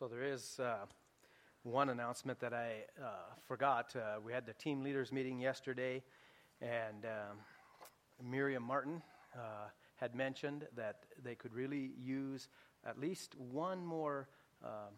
So there is uh, one announcement that I uh, forgot. Uh, we had the team leaders meeting yesterday, and um, Miriam Martin uh, had mentioned that they could really use at least one more um,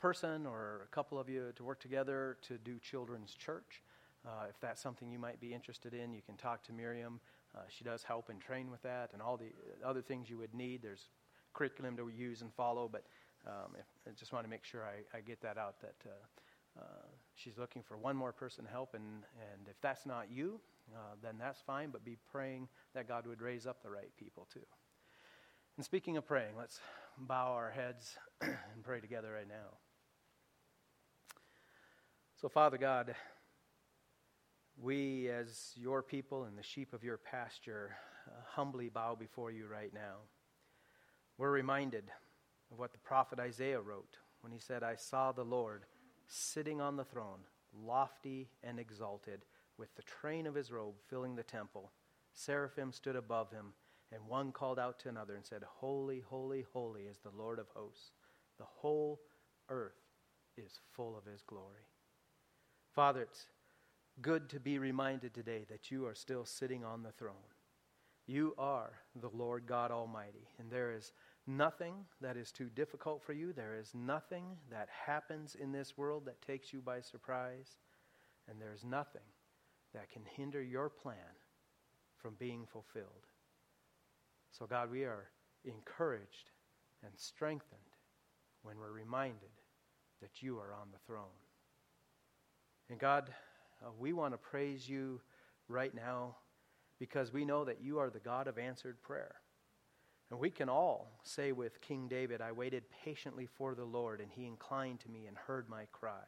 person or a couple of you to work together to do children's church. Uh, if that's something you might be interested in, you can talk to Miriam. Uh, she does help and train with that and all the other things you would need. There's curriculum to use and follow, but um, if, I just want to make sure I, I get that out that uh, uh, she's looking for one more person to help, and, and if that's not you, uh, then that's fine, but be praying that God would raise up the right people too. And speaking of praying, let's bow our heads and pray together right now. So, Father God, we as your people and the sheep of your pasture uh, humbly bow before you right now. We're reminded of what the prophet Isaiah wrote when he said, I saw the Lord sitting on the throne, lofty and exalted, with the train of his robe filling the temple. Seraphim stood above him, and one called out to another and said, Holy, holy, holy is the Lord of hosts. The whole earth is full of his glory. Father, it's good to be reminded today that you are still sitting on the throne. You are the Lord God Almighty, and there is nothing that is too difficult for you. There is nothing that happens in this world that takes you by surprise. And there's nothing that can hinder your plan from being fulfilled. So, God, we are encouraged and strengthened when we're reminded that you are on the throne. And, God, uh, we want to praise you right now because we know that you are the God of answered prayer. And we can all say with King David, I waited patiently for the Lord, and he inclined to me and heard my cry.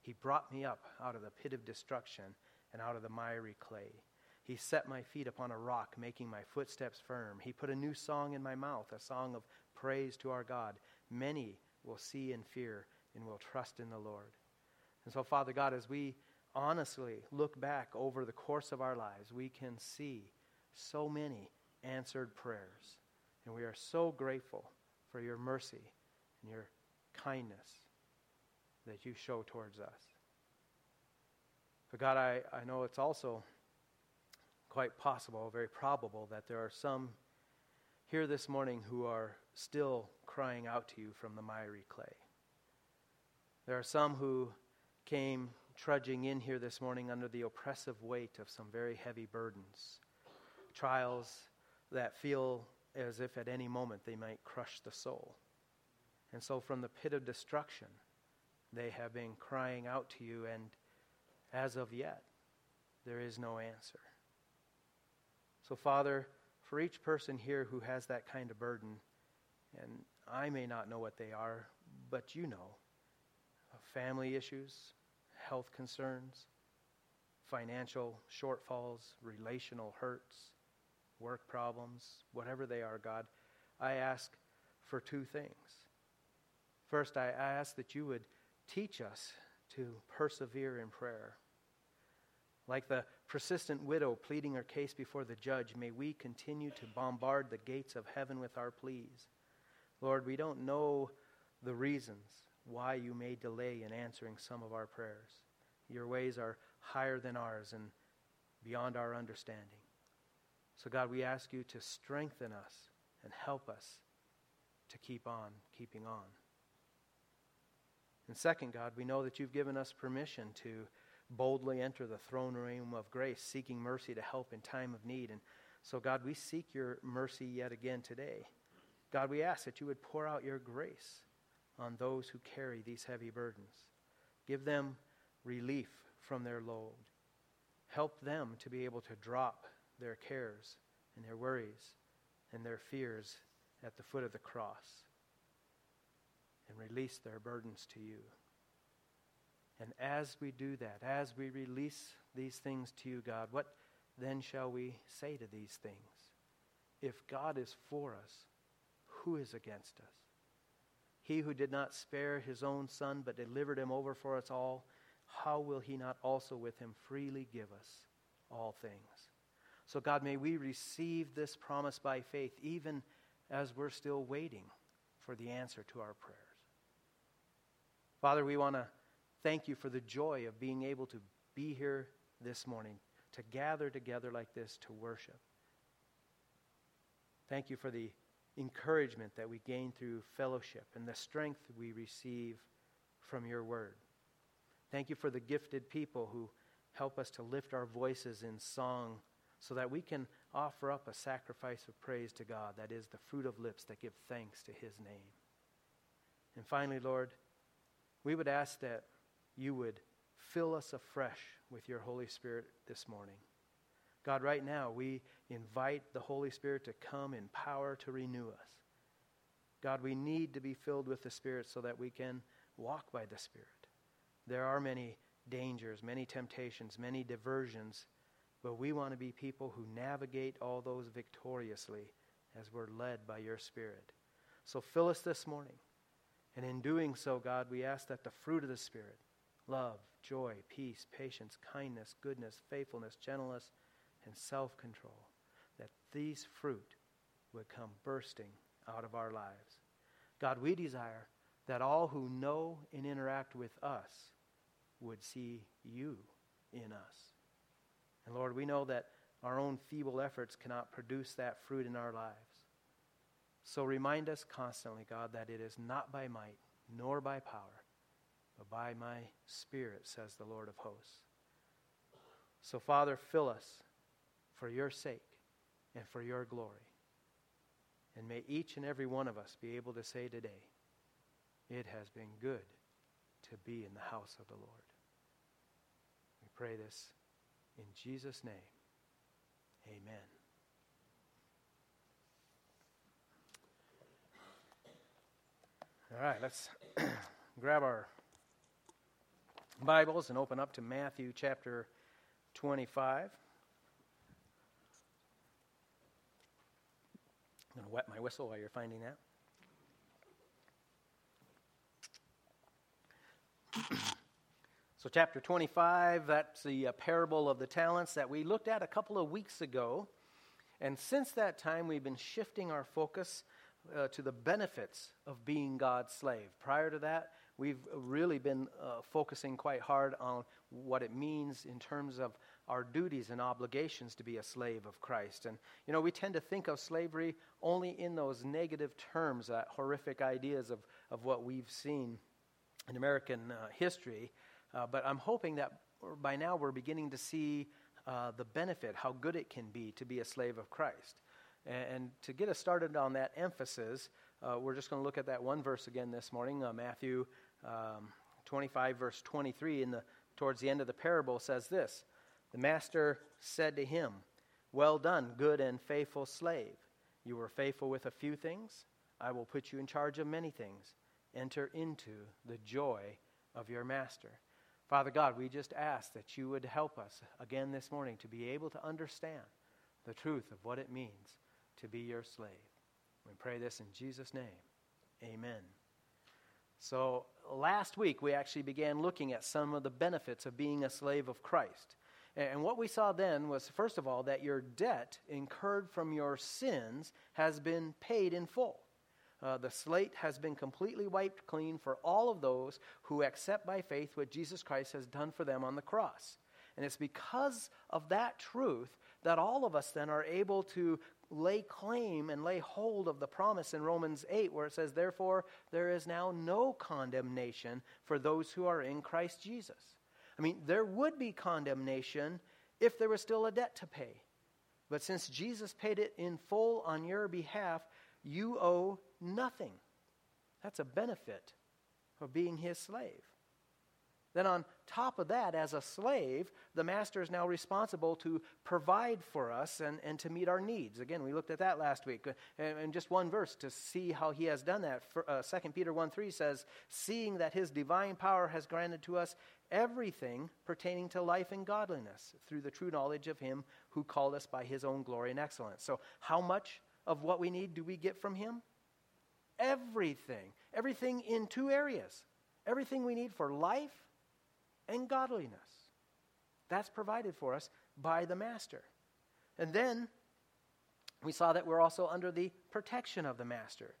He brought me up out of the pit of destruction and out of the miry clay. He set my feet upon a rock, making my footsteps firm. He put a new song in my mouth, a song of praise to our God. Many will see and fear and will trust in the Lord. And so, Father God, as we honestly look back over the course of our lives, we can see so many answered prayers. And we are so grateful for your mercy and your kindness that you show towards us. But God, I, I know it's also quite possible, very probable, that there are some here this morning who are still crying out to you from the miry clay. There are some who came trudging in here this morning under the oppressive weight of some very heavy burdens, trials that feel as if at any moment they might crush the soul. And so, from the pit of destruction, they have been crying out to you, and as of yet, there is no answer. So, Father, for each person here who has that kind of burden, and I may not know what they are, but you know family issues, health concerns, financial shortfalls, relational hurts, work problems, whatever they are, God, I ask for two things. First, I ask that you would teach us to persevere in prayer. Like the persistent widow pleading her case before the judge, may we continue to bombard the gates of heaven with our pleas. Lord, we don't know the reasons why you may delay in answering some of our prayers. Your ways are higher than ours and beyond our understanding. So, God, we ask you to strengthen us and help us to keep on keeping on. And second, God, we know that you've given us permission to boldly enter the throne room of grace, seeking mercy to help in time of need. And so, God, we seek your mercy yet again today. God, we ask that you would pour out your grace on those who carry these heavy burdens. Give them relief from their load. Help them to be able to drop their cares and their worries and their fears at the foot of the cross and release their burdens to you. And as we do that, as we release these things to you, God, what then shall we say to these things? If God is for us, who is against us? He who did not spare his own son, but delivered him over for us all, how will he not also with him freely give us all things? So, God, may we receive this promise by faith, even as we're still waiting for the answer to our prayers. Father, we want to thank you for the joy of being able to be here this morning, to gather together like this to worship. Thank you for the encouragement that we gain through fellowship and the strength we receive from your word. Thank you for the gifted people who help us to lift our voices in song so that we can offer up a sacrifice of praise to God that is the fruit of lips that give thanks to his name. And finally, Lord, we would ask that you would fill us afresh with your Holy Spirit this morning. God, right now, we invite the Holy Spirit to come in power to renew us. God, we need to be filled with the Spirit so that we can walk by the Spirit. There are many dangers, many temptations, many diversions, but we want to be people who navigate all those victoriously as we're led by your Spirit. So fill us this morning. And in doing so, God, we ask that the fruit of the Spirit love, joy, peace, patience, kindness, goodness, faithfulness, gentleness, and self control that these fruit would come bursting out of our lives. God, we desire that all who know and interact with us would see you in us. And Lord, we know that our own feeble efforts cannot produce that fruit in our lives. So remind us constantly, God, that it is not by might nor by power, but by my Spirit, says the Lord of hosts. So, Father, fill us for your sake and for your glory. And may each and every one of us be able to say today, it has been good to be in the house of the Lord. We pray this in Jesus' name. Amen. All right, let's grab our Bibles and open up to Matthew chapter 25. I'm going to wet my whistle while you're finding that. so, chapter 25, that's the uh, parable of the talents that we looked at a couple of weeks ago. And since that time, we've been shifting our focus uh, to the benefits of being God's slave. Prior to that, we've really been uh, focusing quite hard on what it means in terms of our duties and obligations to be a slave of Christ. And, you know, we tend to think of slavery only in those negative terms, that horrific ideas of, of what we've seen in American uh, history. Uh, but I'm hoping that by now we're beginning to see uh, the benefit, how good it can be to be a slave of Christ. And, and to get us started on that emphasis, uh, we're just going to look at that one verse again this morning, uh, Matthew um, 25, verse 23, in the, towards the end of the parable, says this The master said to him, Well done, good and faithful slave. You were faithful with a few things. I will put you in charge of many things. Enter into the joy of your master. Father God, we just ask that you would help us again this morning to be able to understand the truth of what it means to be your slave. We pray this in Jesus' name. Amen. So, last week we actually began looking at some of the benefits of being a slave of Christ. And what we saw then was, first of all, that your debt incurred from your sins has been paid in full. Uh, the slate has been completely wiped clean for all of those who accept by faith what Jesus Christ has done for them on the cross. And it's because of that truth that all of us then are able to lay claim and lay hold of the promise in Romans 8, where it says, Therefore, there is now no condemnation for those who are in Christ Jesus. I mean, there would be condemnation if there was still a debt to pay. But since Jesus paid it in full on your behalf, you owe nothing. That's a benefit of being his slave. Then, on top of that, as a slave, the master is now responsible to provide for us and, and to meet our needs. Again, we looked at that last week. And, and just one verse to see how he has done that. For, uh, 2 Peter 1 3 says, Seeing that his divine power has granted to us everything pertaining to life and godliness through the true knowledge of him who called us by his own glory and excellence. So, how much of what we need do we get from him? Everything. Everything in two areas. Everything we need for life and godliness. That's provided for us by the Master. And then we saw that we're also under the protection of the Master.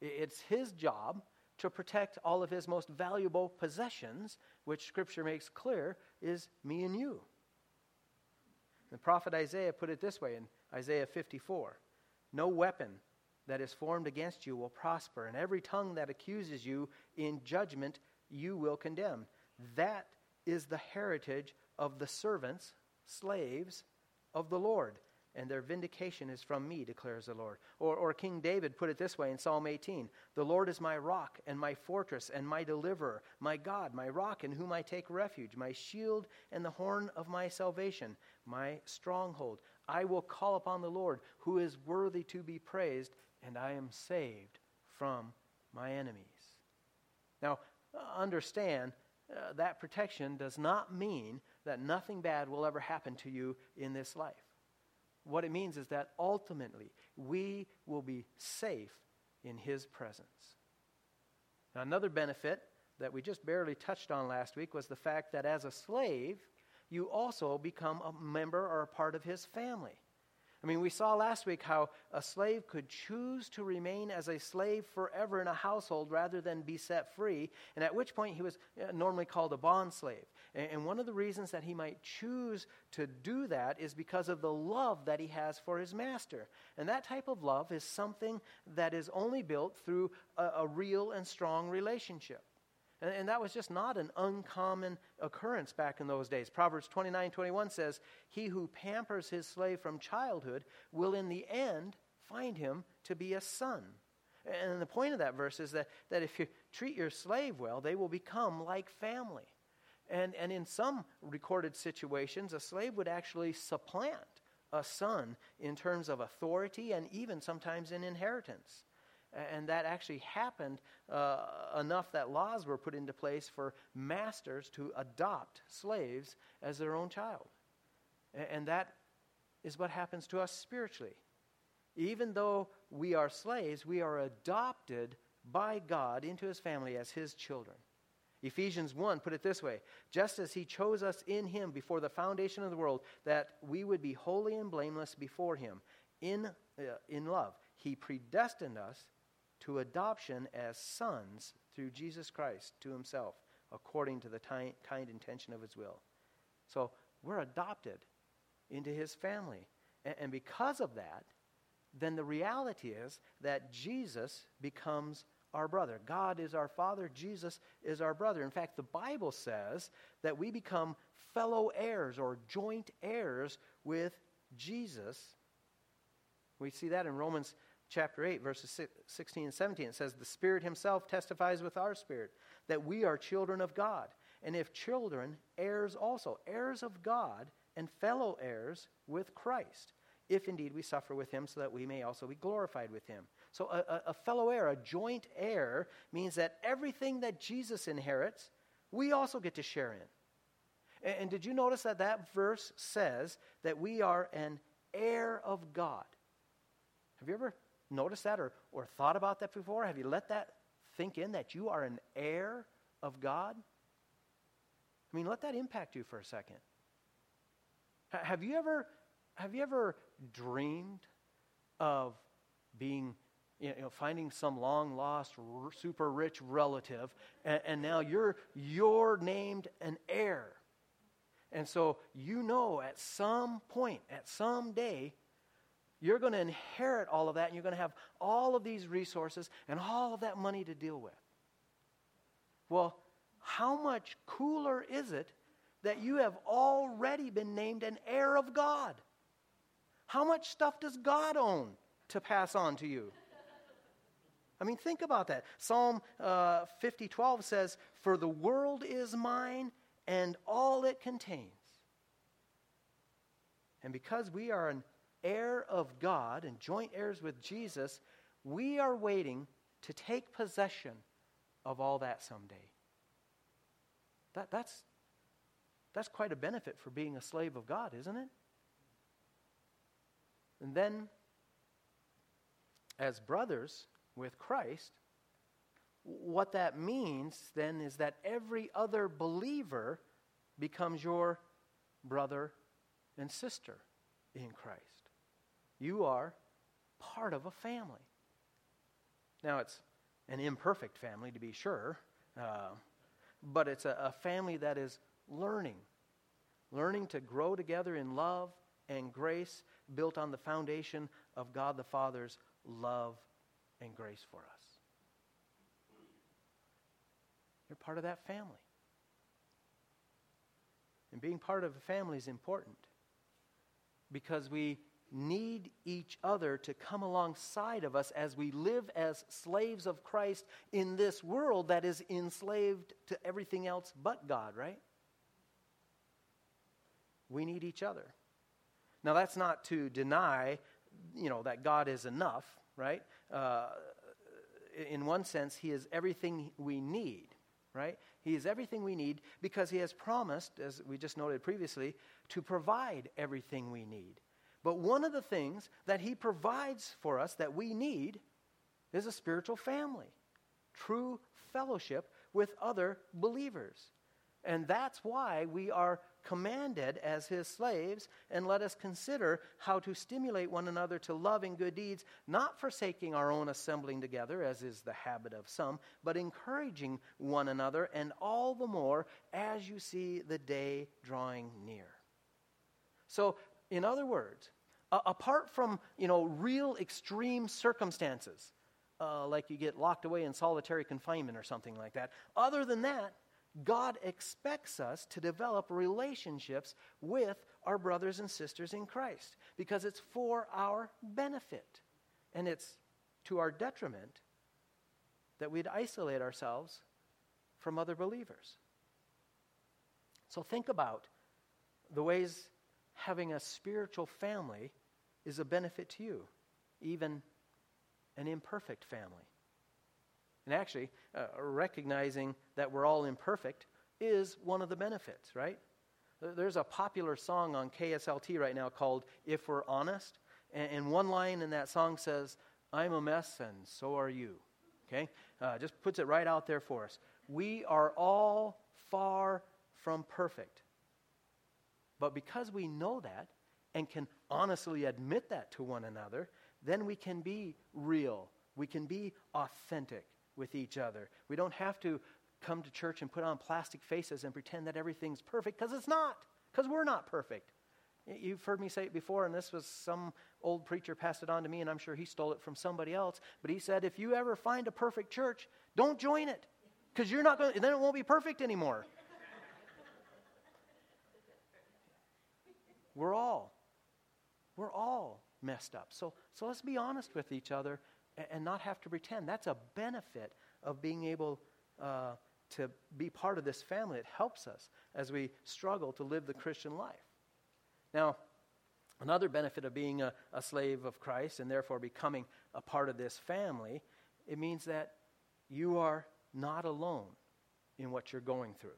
It's his job to protect all of his most valuable possessions, which Scripture makes clear is me and you. The prophet Isaiah put it this way in Isaiah 54 No weapon that is formed against you will prosper, and every tongue that accuses you in judgment you will condemn. That is the heritage of the servants, slaves of the Lord and their vindication is from me, declares the Lord. Or, or King David put it this way in Psalm 18 The Lord is my rock and my fortress and my deliverer, my God, my rock in whom I take refuge, my shield and the horn of my salvation, my stronghold. I will call upon the Lord, who is worthy to be praised, and I am saved from my enemies. Now, understand uh, that protection does not mean that nothing bad will ever happen to you in this life. What it means is that ultimately we will be safe in His presence. Now, another benefit that we just barely touched on last week was the fact that as a slave, you also become a member or a part of His family. I mean, we saw last week how a slave could choose to remain as a slave forever in a household rather than be set free, and at which point he was uh, normally called a bond slave. And one of the reasons that he might choose to do that is because of the love that he has for his master. And that type of love is something that is only built through a, a real and strong relationship. And, and, that was just not an uncommon occurrence back in those days. Proverbs 29 21 says, He who pampers his slave from childhood will in the end find him to be a son. And the point of that verse is that, that if you treat your slave well, they will become like family. And, and in some recorded situations, a slave would actually supplant a son in terms of authority and even sometimes in inheritance. And that actually happened uh, enough that laws were put into place for masters to adopt slaves as their own child. And that is what happens to us spiritually. Even though we are slaves, we are adopted by God into his family as his children. Ephesians 1 put it this way just as he chose us in him before the foundation of the world, that we would be holy and blameless before him in, uh, in love, he predestined us to adoption as sons through Jesus Christ to himself, according to the ty- kind intention of his will. So we're adopted into his family. And, and because of that, then the reality is that Jesus becomes our brother. God is our father, Jesus is our brother. In fact, the Bible says that we become fellow heirs or joint heirs with Jesus. We see that in Romans chapter 8, verses 16 and 17. It says, The Spirit Himself testifies with our spirit that we are children of God. And if children, heirs also, heirs of God and fellow heirs with Christ, if indeed we suffer with Him, so that we may also be glorified with Him. So, a, a fellow heir, a joint heir, means that everything that Jesus inherits, we also get to share in. And, and did you notice that that verse says that we are an heir of God? Have you ever noticed that or, or thought about that before? Have you let that think in that you are an heir of God? I mean, let that impact you for a second. Have you ever, have you ever dreamed of being you know, finding some long lost, r- super rich relative, and, and now you're, you're named an heir. And so you know at some point, at some day, you're going to inherit all of that, and you're going to have all of these resources and all of that money to deal with. Well, how much cooler is it that you have already been named an heir of God? How much stuff does God own to pass on to you? I mean, think about that. Psalm uh, 50 12 says, For the world is mine and all it contains. And because we are an heir of God and joint heirs with Jesus, we are waiting to take possession of all that someday. That, that's, that's quite a benefit for being a slave of God, isn't it? And then, as brothers, with Christ, what that means then is that every other believer becomes your brother and sister in Christ. You are part of a family. Now, it's an imperfect family, to be sure, uh, but it's a, a family that is learning, learning to grow together in love and grace built on the foundation of God the Father's love and grace for us. You're part of that family. And being part of a family is important because we need each other to come alongside of us as we live as slaves of Christ in this world that is enslaved to everything else but God, right? We need each other. Now, that's not to deny, you know, that God is enough, right? Uh, in one sense, He is everything we need, right? He is everything we need because He has promised, as we just noted previously, to provide everything we need. But one of the things that He provides for us that we need is a spiritual family, true fellowship with other believers. And that's why we are commanded as his slaves, and let us consider how to stimulate one another to love and good deeds, not forsaking our own assembling together, as is the habit of some, but encouraging one another, and all the more as you see the day drawing near. So, in other words, uh, apart from you know real extreme circumstances, uh, like you get locked away in solitary confinement or something like that, other than that, God expects us to develop relationships with our brothers and sisters in Christ because it's for our benefit. And it's to our detriment that we'd isolate ourselves from other believers. So think about the ways having a spiritual family is a benefit to you, even an imperfect family. And actually, uh, recognizing that we're all imperfect is one of the benefits, right? There's a popular song on KSLT right now called If We're Honest. And, one line in that song says, I'm a mess and so are you. Okay? Uh, just puts it right out there for us. We are all far from perfect. But because we know that and can honestly admit that to one another, then we can be real. We can be authentic with each other. We don't have to come to church and put on plastic faces and pretend that everything's perfect because it's not, because we're not perfect. You've heard me say it before, and this was some old preacher passed it on to me, and I'm sure he stole it from somebody else. But he said, if you ever find a perfect church, don't join it because you're not going. Then it won't be perfect anymore. We're all, we're all messed up. So, so let's be honest with each other and not have to pretend. That's a benefit of being able uh, to be part of this family. It helps us as we struggle to live the Christian life. Now, another benefit of being a, a slave of Christ and therefore becoming a part of this family, it means that you are not alone in what you're going through.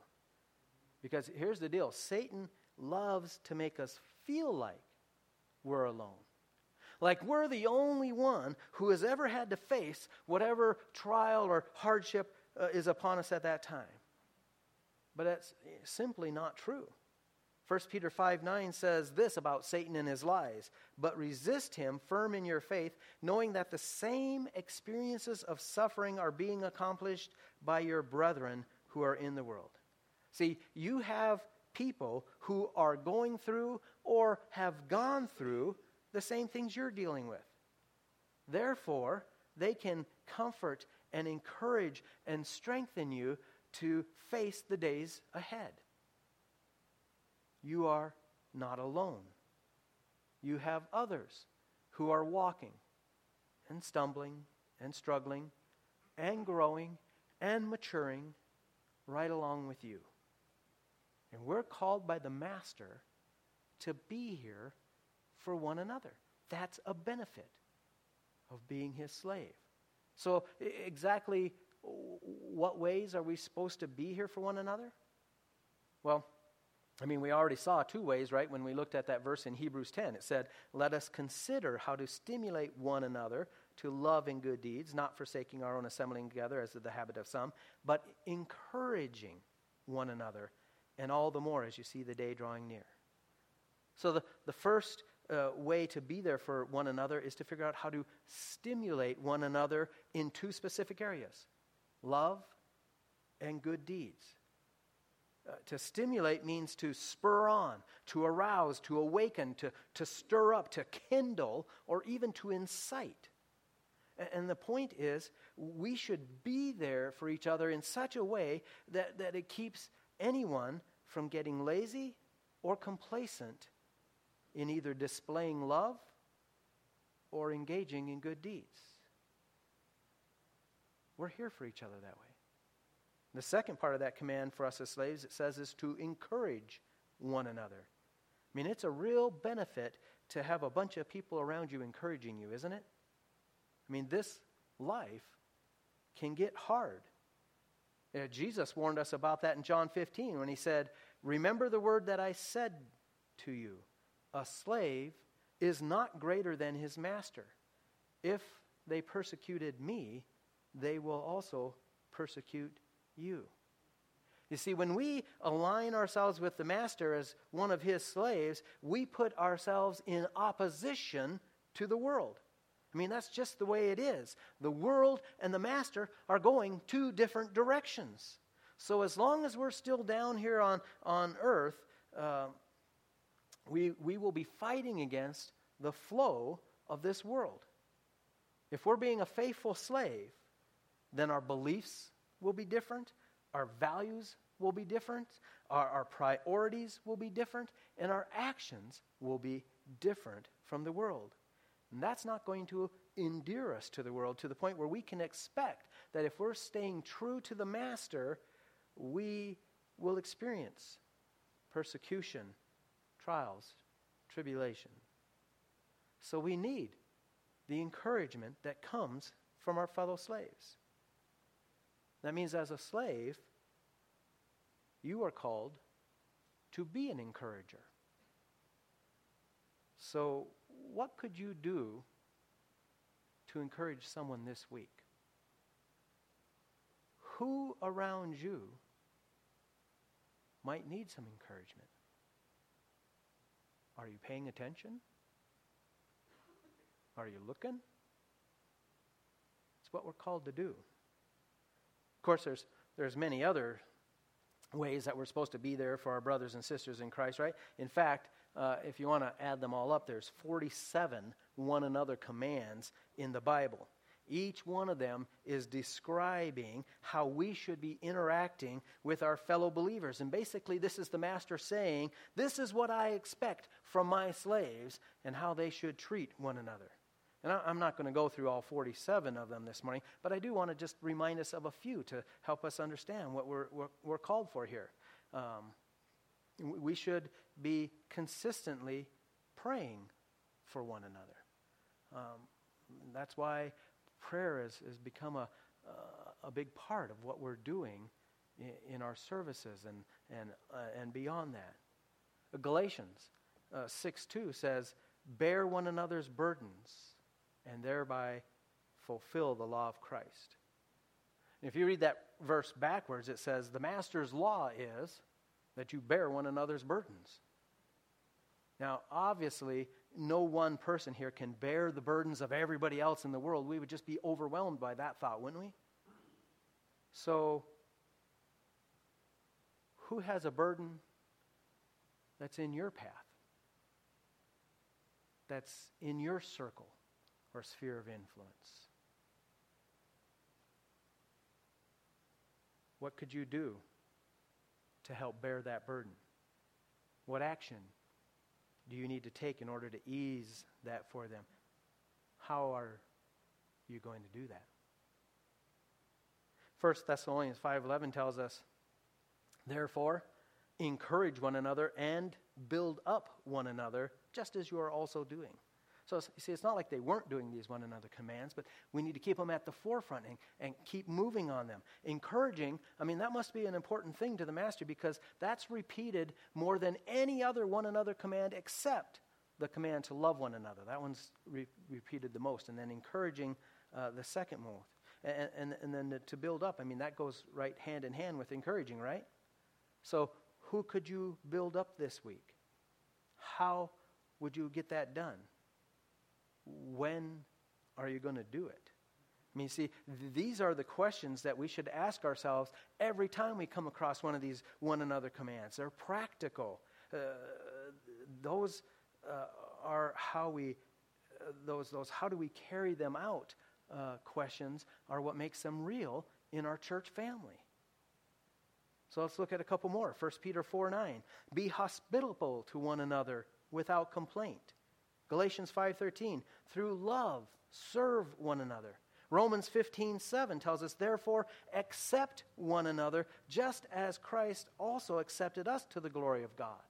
Because here's the deal Satan loves to make us feel like we're alone. Like we're the only one who has ever had to face whatever trial or hardship uh, is upon us at that time. But that's simply not true. 1 Peter 5 9 says this about Satan and his lies. But resist him firm in your faith, knowing that the same experiences of suffering are being accomplished by your brethren who are in the world. See, you have people who are going through or have gone through the same things you're dealing with. Therefore, they can comfort and encourage and strengthen you to face the days ahead. You are not alone. You have others who are walking and stumbling and struggling and growing and maturing right along with you. And we're called by the Master to be here for one another. That's a benefit of being his slave. So, exactly what ways are we supposed to be here for one another? Well, I mean, we already saw two ways, right, when we looked at that verse in Hebrews 10. It said, Let us consider how to stimulate one another to love and good deeds, not forsaking our own assembling together, as is the habit of some, but encouraging one another, and all the more as you see the day drawing near. So, the, the first uh, way to be there for one another is to figure out how to stimulate one another in two specific areas love and good deeds. Uh, to stimulate means to spur on, to arouse, to awaken, to, to stir up, to kindle, or even to incite. And, and the point is, we should be there for each other in such a way that, that it keeps anyone from getting lazy or complacent in either displaying love or engaging in good deeds. We're here for each other that way. The second part of that command for us as slaves, it says, is to encourage one another. I mean, it's a real benefit to have a bunch of people around you encouraging you, isn't it? I mean, this life can get hard. Uh, Jesus warned us about that in John 15 when he said, Remember the word that I said to you a slave is not greater than his master. If they persecuted me, they will also persecute you. You see, when we align ourselves with the master as one of his slaves, we put ourselves in opposition to the world. I mean, that's just the way it is. The world and the master are going two different directions. So, as long as we're still down here on, on earth, uh, we, we will be fighting against the flow of this world. If we're being a faithful slave, then our beliefs will be different, our values will be different, our, our priorities will be different, and our actions will be different from the world. And that's not going to endear us to the world to the point where we can expect that if we're staying true to the Master, we will experience persecution trials, tribulation. So we need the encouragement that comes from our fellow slaves. That means, as a slave, you are called to be an encourager. So, what could you do to encourage someone this week? Who around you might need some encouragement? Are you paying attention? Are you looking? It's what we're called to do. Of course, there's, there's many other ways that we're supposed to be there for our brothers and sisters in Christ, right? In fact, uh, if you want to add them all up, there's 47 one another commands in the Bible. Each one of them is describing how we should be interacting with our fellow believers. And basically, this is the master saying, This is what I expect from my slaves and how they should treat one another. And I'm not going to go through all 47 of them this morning, but I do want to just remind us of a few to help us understand what we're, we're, we're called for here. Um, we should be consistently praying for one another. Um, that's why prayer has, has become a, uh, a big part of what we're doing in, in our services and, and, uh, and beyond that. Galatians uh, 6 2 says, Bear one another's burdens and thereby fulfill the law of Christ. if you read that verse backwards, it says, The master's law is that you bear one another's burdens. Now, obviously, no one person here can bear the burdens of everybody else in the world. We would just be overwhelmed by that thought, wouldn't we? So, who has a burden that's in your path? That's in your circle or sphere of influence? What could you do to help bear that burden? What action do you need to take in order to ease that for them? How are you going to do that? 1 Thessalonians 5:11 tells us, "Therefore, encourage one another and build up one another, just as you are also doing." So, you see, it's not like they weren't doing these one another commands, but we need to keep them at the forefront and, and keep moving on them. Encouraging, I mean, that must be an important thing to the master because that's repeated more than any other one another command except the command to love one another. That one's re- repeated the most. And then encouraging uh, the second most. And, and, and then to build up, I mean, that goes right hand in hand with encouraging, right? So, who could you build up this week? How would you get that done? When are you going to do it? I mean, see, th- these are the questions that we should ask ourselves every time we come across one of these one another commands. They're practical. Uh, those uh, are how we, uh, those, those how do we carry them out uh, questions are what makes them real in our church family. So let's look at a couple more. 1 Peter 4 9. Be hospitable to one another without complaint. Galatians 5:13. Through love serve one another. Romans 15:7 tells us, therefore, accept one another, just as Christ also accepted us to the glory of God.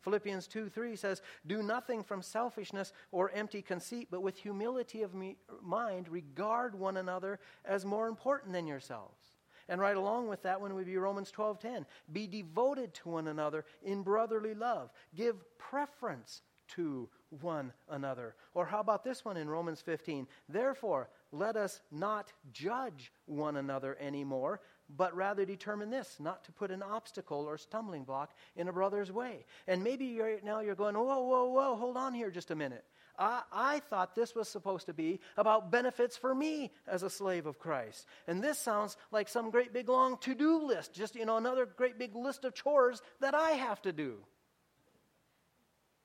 Philippians 2, 3 says, Do nothing from selfishness or empty conceit, but with humility of mind, regard one another as more important than yourselves. And right along with that one would be Romans 12:10. Be devoted to one another in brotherly love. Give preference to one another. Or how about this one in Romans 15? Therefore, let us not judge one another anymore, but rather determine this not to put an obstacle or stumbling block in a brother's way. And maybe you're, now you're going, whoa, whoa, whoa, hold on here just a minute. I, I thought this was supposed to be about benefits for me as a slave of Christ. And this sounds like some great big long to do list, just, you know, another great big list of chores that I have to do.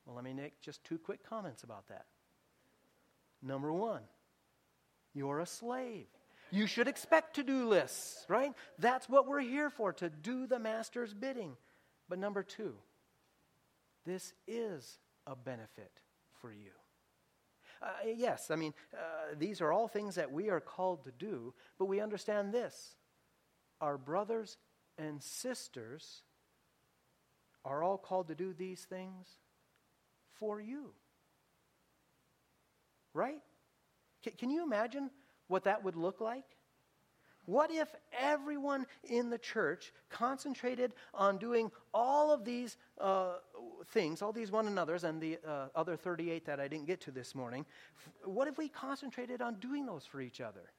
Well, let me make just two quick comments about that. Number one, you're a slave. You should expect to do lists, right? That's what we're here for, to do the master's bidding. But number two, this is a benefit for you. Uh, yes, I mean, uh, these are all things that we are called to do, but we understand this. Our brothers and sisters are all called to do these things for you. Right? Can you imagine what that would look like? What if everyone in the church concentrated on doing all of these uh, things, all these one another's, and the uh, other 38 that I didn't get to this morning? What if we concentrated on doing those for each other?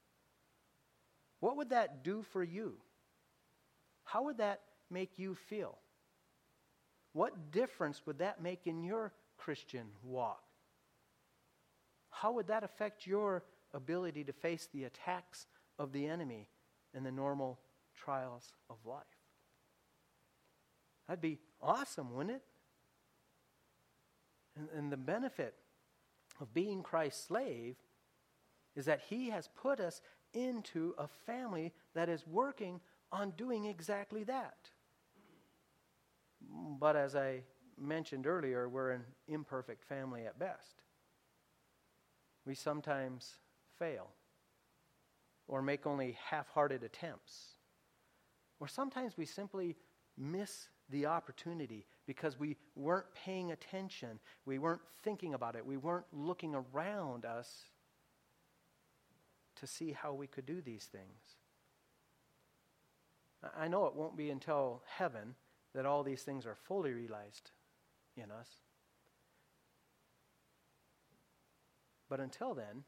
What would that do for you? How would that make you feel? What difference would that make in your Christian walk? How would that affect your ability to face the attacks of the enemy and the normal trials of life? That'd be awesome, wouldn't it? And, and the benefit of being Christ's slave is that he has put us into a family that is working on doing exactly that. But as I mentioned earlier, we're an imperfect family at best. We sometimes fail or make only half hearted attempts. Or sometimes we simply miss the opportunity because we weren't paying attention. We weren't thinking about it. We weren't looking around us to see how we could do these things. I know it won't be until heaven that all these things are fully realized in us. But until then,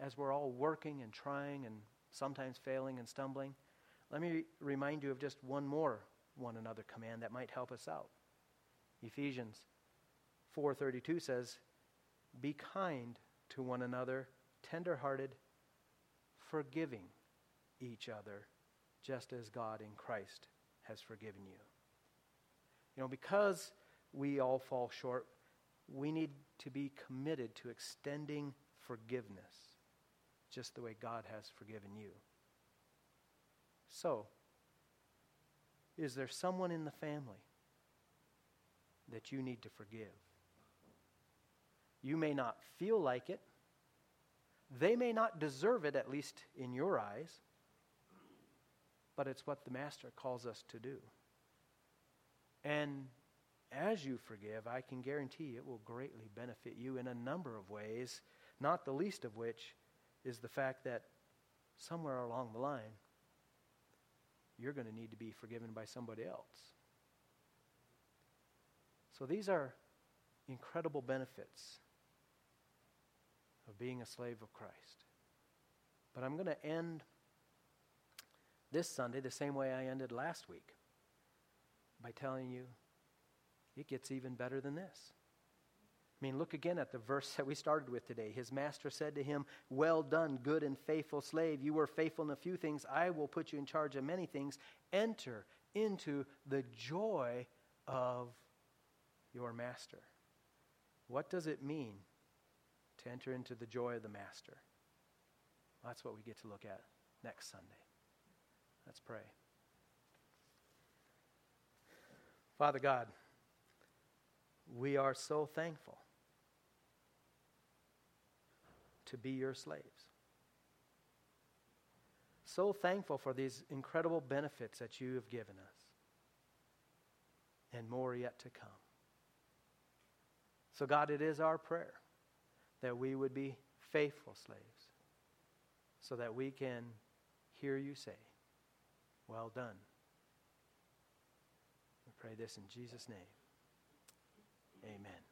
as we're all working and trying and sometimes failing and stumbling, let me remind you of just one more one another command that might help us out. Ephesians 4:32 says, "Be kind to one another, tenderhearted, forgiving each other, just as God in Christ has forgiven you." You know, because we all fall short, we need to be committed to extending forgiveness just the way God has forgiven you. So, is there someone in the family that you need to forgive? You may not feel like it. They may not deserve it, at least in your eyes, but it's what the Master calls us to do. And as you forgive, I can guarantee it will greatly benefit you in a number of ways, not the least of which is the fact that somewhere along the line, you're going to need to be forgiven by somebody else. So these are incredible benefits of being a slave of Christ. But I'm going to end this Sunday the same way I ended last week by telling you it gets even better than this. I mean, look again at the verse that we started with today. His master said to him, Well done, good and faithful slave. You were faithful in a few things. I will put you in charge of many things. Enter into the joy of your master. What does it mean to enter into the joy of the master? Well, that's what we get to look at next Sunday. Let's pray. Father God, we are so thankful to be your slaves. So thankful for these incredible benefits that you have given us, and more yet to come. So, God, it is our prayer that we would be faithful slaves so that we can hear you say, Well done. We pray this in Jesus' name. Amen.